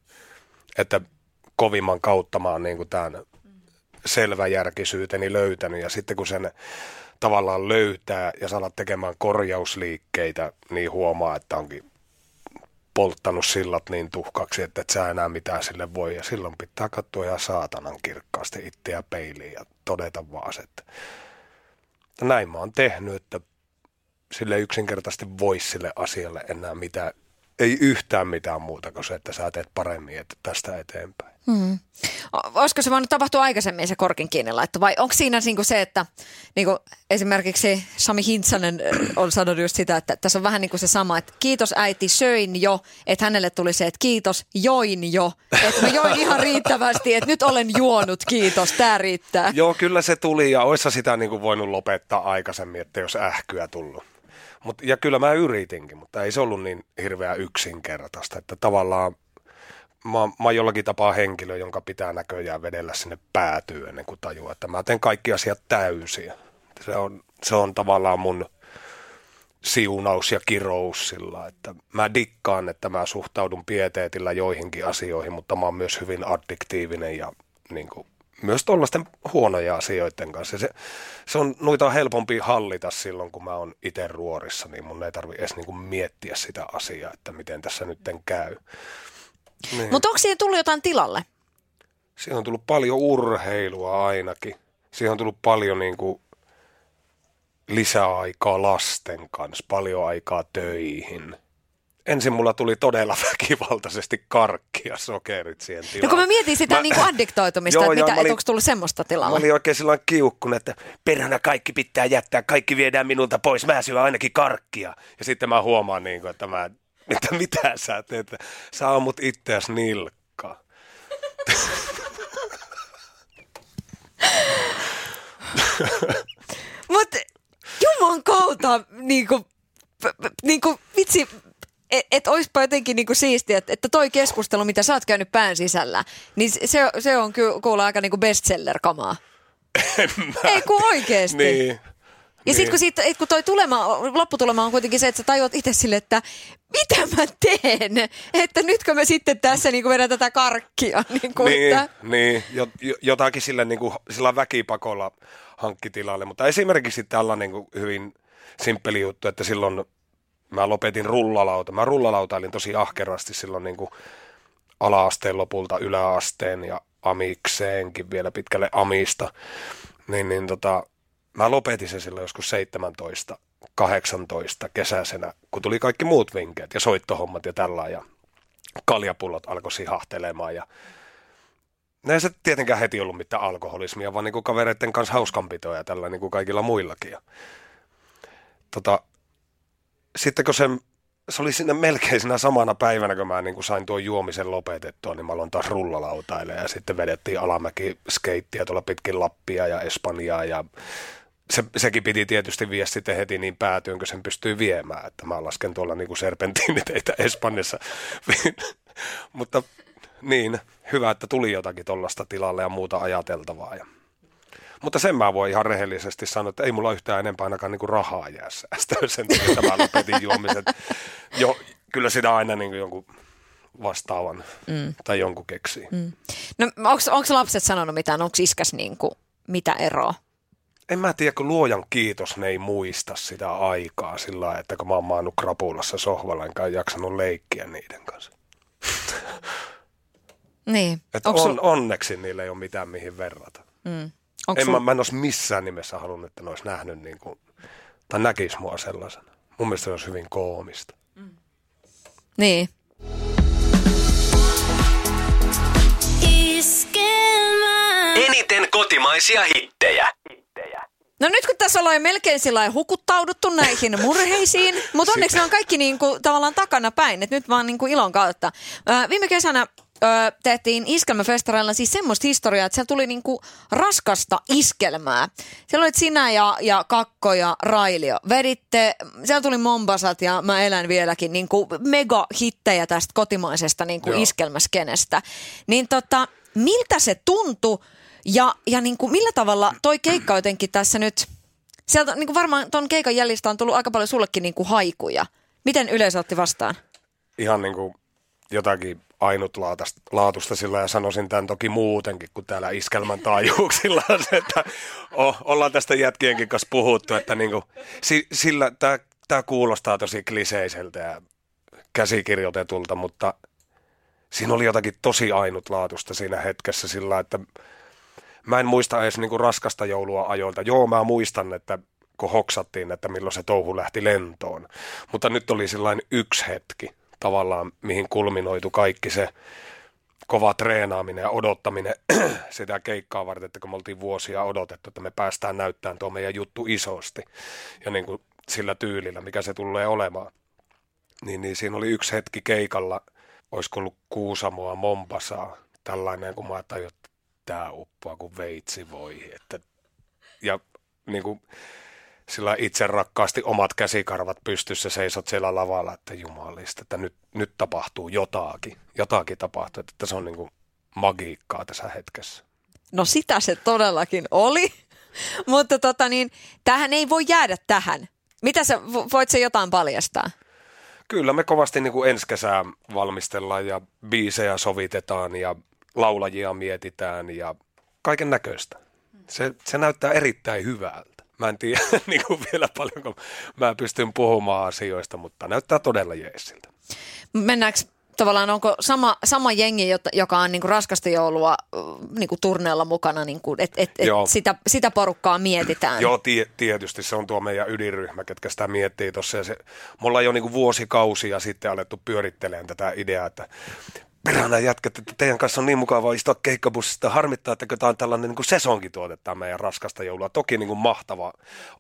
Että kovimman kautta mä oon niin kuin, tämän selväjärkisyyteni löytänyt ja sitten kun sen tavallaan löytää ja saada tekemään korjausliikkeitä, niin huomaa, että onkin polttanut sillat niin tuhkaksi, että et sä enää mitään sille voi. Ja silloin pitää katsoa ihan saatanan kirkkaasti itseä peiliin ja todeta vaan se, että näin mä oon tehnyt, että sille yksinkertaisesti voisi sille asialle enää mitään, ei yhtään mitään muuta kuin se, että sä teet paremmin että tästä eteenpäin. Hmm. Olisiko se voinut tapahtua aikaisemmin se korkin kiinni laitto vai onko siinä niinku se, että niinku esimerkiksi Sami Hintsanen on sanonut just sitä, että tässä on vähän niin kuin se sama, että kiitos äiti, söin jo, että hänelle tuli se, että kiitos, join jo, että mä join ihan riittävästi, että nyt olen juonut, kiitos, tämä riittää. Joo, kyllä se tuli ja oissa sitä niinku voinut lopettaa aikaisemmin, että jos ähkyä tullut. Mut, ja kyllä mä yritinkin, mutta ei se ollut niin hirveän yksinkertaista, että tavallaan mä, mä oon jollakin tapaa henkilö, jonka pitää näköjään vedellä sinne päätyyn ennen kuin tajua, että mä teen kaikki asiat täysiä. Se on, se on tavallaan mun siunaus ja kirous sillä, että mä dikkaan, että mä suhtaudun pieteetillä joihinkin asioihin, mutta mä oon myös hyvin addiktiivinen ja niin kuin, myös tuollaisten huonoja asioiden kanssa. Se, se on, noita on helpompi hallita silloin, kun mä oon itse ruorissa, niin mun ei tarvi edes niin kuin miettiä sitä asiaa, että miten tässä nyt käy. Niin. Mutta onko siihen tullut jotain tilalle? Siihen on tullut paljon urheilua ainakin. Siihen on tullut paljon niin kuin lisäaikaa lasten kanssa, paljon aikaa töihin. Ensin mulla tuli todella väkivaltaisesti karkki ja sokerit siihen tilaan. No kun mä mietin sitä mä, niin kuin addiktoitumista, joo, että, mitä, olin, onko tullut semmoista tilalla? Mä olin oikein silloin kiukkun, että perhana kaikki pitää jättää, kaikki viedään minulta pois, mä syön ainakin karkkia. Ja sitten mä huomaan, niin kuin, että mä että mitä sä teet? Sä ammut itseäsi nilkkaa. Mutta juman kautta niinku, niinku vitsi, et, et oispa jotenkin niinku siistiä, että, että toi keskustelu, mitä sä oot käynyt pään sisällä, niin se, se on kyllä kuulla aika niinku bestseller-kamaa. Ei kun oikeesti. Niin. Ja sitten kun, sit, kun toi tulema, lopputulema on kuitenkin se, että sä tajuat itse sille, että mitä mä teen? Että nytkö me sitten tässä niin vedän tätä karkkia? Niin, kuin, niin, että... niin jotakin sille niin kuin, sillä väkipakolla hankkitilalle. Mutta esimerkiksi tällainen niin hyvin simppeli juttu, että silloin mä lopetin rullalauta. Mä rullalautailin tosi ahkerasti silloin niin kuin ala-asteen lopulta yläasteen ja amikseenkin vielä pitkälle amista. Niin, niin tota, Mä lopetin sen silloin joskus 17, 18 kesäisenä, kun tuli kaikki muut vinkkeet ja soittohommat ja tällä ja kaljapullot alkoi sihahtelemaan ja ne ei se tietenkään heti ollut mitään alkoholismia, vaan niin kavereiden kanssa hauskanpitoa ja tällä kuin kaikilla muillakin. Ja, tota, sitten kun se, se oli sinne melkein siinä samana päivänä, kun mä niin kuin sain tuon juomisen lopetettua, niin mä aloin taas rullalautaille ja sitten vedettiin alamäki skeittiä tuolla pitkin Lappia ja Espanjaa ja se, sekin piti tietysti vie sitten heti niin päätyyn, kun sen pystyy viemään, että mä lasken tuolla niin kuin serpentiiniteitä Espanjassa. Mutta niin, hyvä, että tuli jotakin tuollaista tilalle ja muuta ajateltavaa. Ja. Mutta sen mä voin ihan rehellisesti sanoa, että ei mulla yhtään enempää ainakaan niin kuin rahaa jää säästöön sen että mä lopetin juomisen. Jo, kyllä sitä aina niin kuin jonkun vastaavan mm. tai jonkun keksii. Mm. No onko lapset sanonut mitään, onko iskäs niin kuin, mitä eroa? En mä tiedä, kun luojan kiitos ne ei muista sitä aikaa sillä lailla, että kun mä oon maannut krapulassa sohvalla, enkä jaksanut leikkiä niiden kanssa. Niin. Et on, sul... Onneksi niillä ei ole mitään mihin verrata. Mm. En, sul... mä, mä en olisi missään nimessä halunnut, että ne olisi nähnyt niin kuin, tai näkisi mua sellaisena. Mun mielestä se olisi hyvin koomista. Mm. Niin. Eniten kotimaisia hittejä. No nyt kun tässä ollaan jo melkein sillä hukuttauduttu näihin murheisiin, mutta onneksi ne on kaikki niin kuin, tavallaan takana päin, että nyt vaan niin kuin ilon kautta. Viime kesänä tehtiin iskelmäfestareilla siis semmoista historiaa, että siellä tuli niin kuin raskasta iskelmää. Siellä olit sinä ja, ja Kakko ja Railio. Veditte, siellä tuli Mombasat ja mä elän vieläkin niin kuin mega hittejä tästä kotimaisesta niin kuin Joo. iskelmäskenestä. Niin tota, miltä se tuntui ja, ja niin kuin millä tavalla toi keikka jotenkin tässä nyt, sieltä niin kuin varmaan ton keikan jäljistä on tullut aika paljon sullekin niin kuin haikuja. Miten yleisö otti vastaan? Ihan niin kuin jotakin ainutlaatusta sillä ja sanoisin tämän toki muutenkin kuin täällä iskelmän taajuuksilla on se, että o, ollaan tästä jätkienkin kanssa puhuttu, että niin kuin, si, sillä tämä, tämä kuulostaa tosi kliseiseltä ja käsikirjoitetulta, mutta siinä oli jotakin tosi ainutlaatusta siinä hetkessä sillä, että mä en muista edes niin kuin raskasta joulua ajoilta. Joo, mä muistan, että kun hoksattiin, että milloin se touhu lähti lentoon. Mutta nyt oli sellainen yksi hetki tavallaan, mihin kulminoitu kaikki se kova treenaaminen ja odottaminen sitä keikkaa varten, että kun me oltiin vuosia odotettu, että me päästään näyttämään tuo meidän juttu isosti ja niin kuin sillä tyylillä, mikä se tulee olemaan. Niin, niin siinä oli yksi hetki keikalla, olisiko ollut Kuusamoa, Mombasaa, tällainen, kun mä tajuin, että tämä uppoa kuin veitsi voi. Että, ja niin kuin, sillä itse rakkaasti omat käsikarvat pystyssä seisot siellä lavalla, että jumalista, että nyt, nyt tapahtuu jotakin. Jotakin tapahtuu, että se on niin kuin magiikkaa tässä hetkessä. No sitä se todellakin oli, mutta tota niin, tähän ei voi jäädä tähän. Mitä sä, vo- voit se jotain paljastaa? Kyllä me kovasti niin kuin ensi kesää valmistellaan ja biisejä sovitetaan ja laulajia mietitään ja kaiken näköistä. Se, se näyttää erittäin hyvältä. Mä en tiedä niin kuin vielä paljonko mä pystyn puhumaan asioista, mutta näyttää todella jeesiltä. Mennäänkö tavallaan, onko sama, sama jengi, joka on niinku raskasta joulua niinku turneella mukana, niinku, että et, et sitä, sitä porukkaa mietitään? Joo, tie, tietysti se on tuo meidän ydinryhmä, ketkä sitä miettii tuossa. Se, me ollaan jo niin kuin vuosikausia sitten alettu pyörittelemään tätä ideaa, että perhana jätkät, että teidän kanssa on niin mukavaa istua keikkabussista. Harmittaa, että tämä on tällainen niin kuin sesonkituote, tämä meidän raskasta joulua. Toki niin kuin mahtava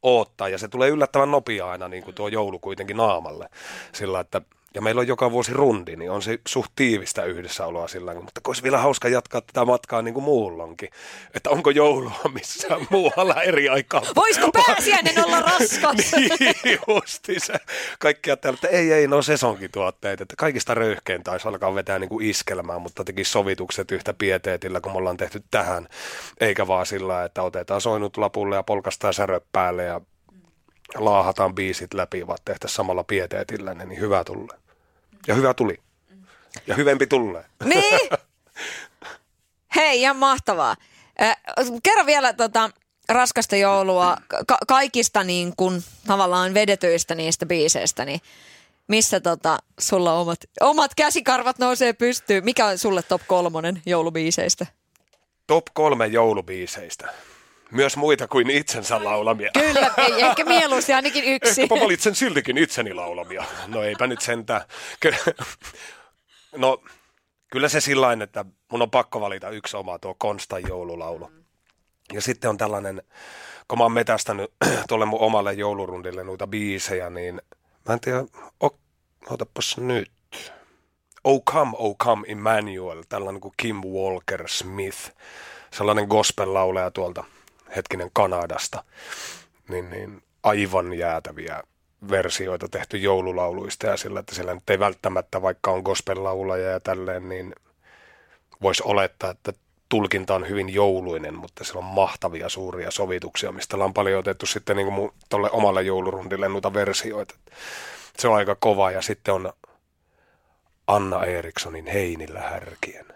oottaa ja se tulee yllättävän nopea aina niin kuin tuo joulu kuitenkin naamalle. Sillä, että ja meillä on joka vuosi rundi, niin on se suht tiivistä yhdessäoloa sillä tavalla. Mutta olisi vielä hauska jatkaa tätä matkaa niin kuin muullonkin. Että onko joulua missään muualla eri aikaa. Voisiko pääsiäinen olla raskas? niin, justi se. Kaikki ajattelee, että ei, ei, no sesonkituotteet. Että kaikista röyhkein taisi alkaa vetää niin kuin iskelmään, mutta teki sovitukset yhtä pieteetillä, kun me ollaan tehty tähän. Eikä vaan sillä, että otetaan soinut lapulle ja polkastaan särö päälle ja laahataan biisit läpi, vaan tehtäisiin samalla pieteetillä, niin hyvä tulee. Ja hyvä tuli. Ja hyvempi tulee. niin. Hei, ihan mahtavaa. Äh, kerro vielä tota, raskasta joulua ka- kaikista niin kun, tavallaan vedetyistä niistä biiseistä, niin missä tota, sulla omat, omat käsikarvat nousee pystyyn? Mikä on sulle top kolmonen joulubiiseistä? Top kolme joulubiiseistä. Myös muita kuin itsensä laulamia. Kyllä, ei, ehkä mieluusti ainakin yksi. Ehkäpä valitsen siltikin itseni laulamia. No eipä nyt sentään. Ky- no kyllä se sillain, että mun on pakko valita yksi oma tuo Konstan joululaulu. Ja sitten on tällainen, kun mä oon metästänyt tuolle mun omalle joulurundille noita biisejä, niin mä en tiedä, o, otapas nyt. Oh come, oh come Emmanuel, tällainen kuin Kim Walker Smith, sellainen gospel-lauleja tuolta hetkinen Kanadasta, niin, niin aivan jäätäviä versioita tehty joululauluista ja sillä, että siellä nyt ei välttämättä, vaikka on gospel-laulaja ja tälleen, niin voisi olettaa, että tulkinta on hyvin jouluinen, mutta siellä on mahtavia suuria sovituksia, mistä ollaan paljon otettu sitten niin tuolle omalle joulurundille noita versioita. Se on aika kova ja sitten on Anna Erikssonin Heinillä härkien.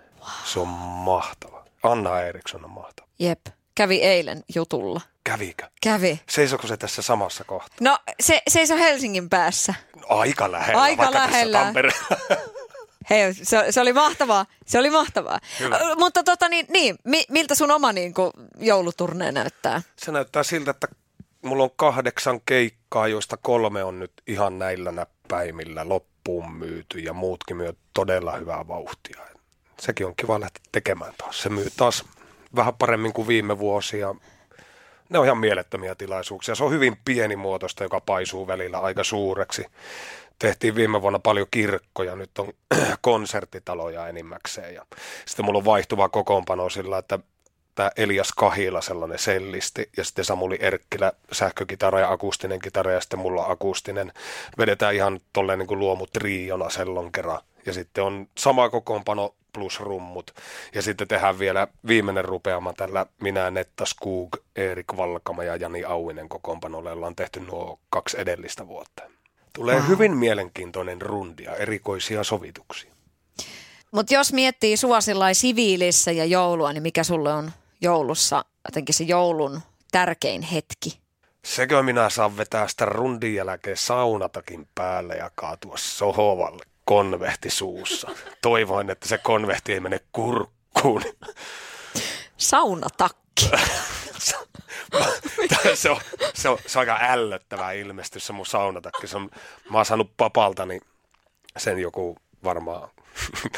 Se on mahtava. Anna Eriksson on mahtava. Jep, kävi eilen jutulla. Kävikö? Kävi. Seisoko se tässä samassa kohtaa? No se, se on Helsingin päässä. Aika lähellä. Aika vaikka tässä lähellä. Tampereella. Hei, se, se oli mahtavaa. Se oli mahtavaa. Hyvä. Mutta tota niin, niin mi, miltä sun oma niin kuin, jouluturneen näyttää? Se näyttää siltä, että mulla on kahdeksan keikkaa, joista kolme on nyt ihan näillä näppäimillä loppuun myyty ja muutkin myy todella hyvää vauhtia. Sekin on kiva lähteä tekemään taas. Se myy taas vähän paremmin kuin viime vuosia. Ne on ihan mielettömiä tilaisuuksia. Se on hyvin pienimuotoista, joka paisuu välillä aika suureksi. Tehtiin viime vuonna paljon kirkkoja, nyt on konserttitaloja enimmäkseen. Ja sitten mulla on vaihtuva kokoonpano sillä, että tämä Elias Kahila sellainen sellisti ja sitten Samuli Erkkilä sähkökitara ja akustinen kitara ja sitten mulla akustinen. Vedetään ihan tolleen niin kuin luomutriona sellon kerran. Ja sitten on sama kokoonpano plus rummut. Ja sitten tehdään vielä viimeinen rupeama tällä minä, Netta Skug, Erik Valkama ja Jani Auinen kokoonpanolle, jolla on tehty nuo kaksi edellistä vuotta. Tulee wow. hyvin mielenkiintoinen rundia, erikoisia sovituksia. Mutta jos miettii sua siviilissä ja joulua, niin mikä sulle on joulussa jotenkin se joulun tärkein hetki? Sekö minä saan vetää sitä rundin jälkeen saunatakin päälle ja kaatua sohovalle konvehti suussa. Toivoin, että se konvehti ei mene kurkkuun. Saunatakki. se, on, se, on, se on aika ällöttävä ilmestys se mun saunatakki. Se on, mä oon saanut papaltani sen joku varmaan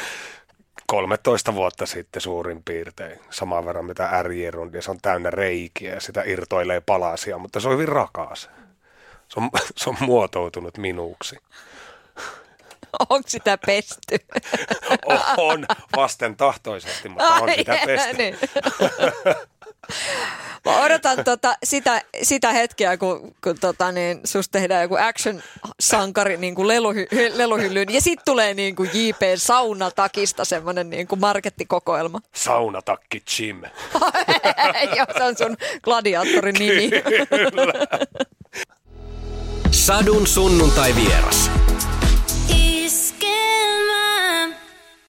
13 vuotta sitten suurin piirtein, saman verran mitä ja se on täynnä reikiä ja sitä irtoilee palasia, mutta se on hyvin rakas. Se on, se on muotoutunut minuuksi. Onko sitä pesty? on, vasten tahtoisesti, mutta on sitä pesty. Niin. Mä odotan tota, sitä, sitä hetkeä, kun, kun tota, niin, susta tehdään joku action-sankari niin kuin leluhy, leluhyllyyn. Ja sitten tulee niin kuin JP Saunatakista semmoinen niin kuin markettikokoelma. Saunatakki Jim. Joo, se on sun gladiaattorin nimi. Sadun sunnuntai vieras. y es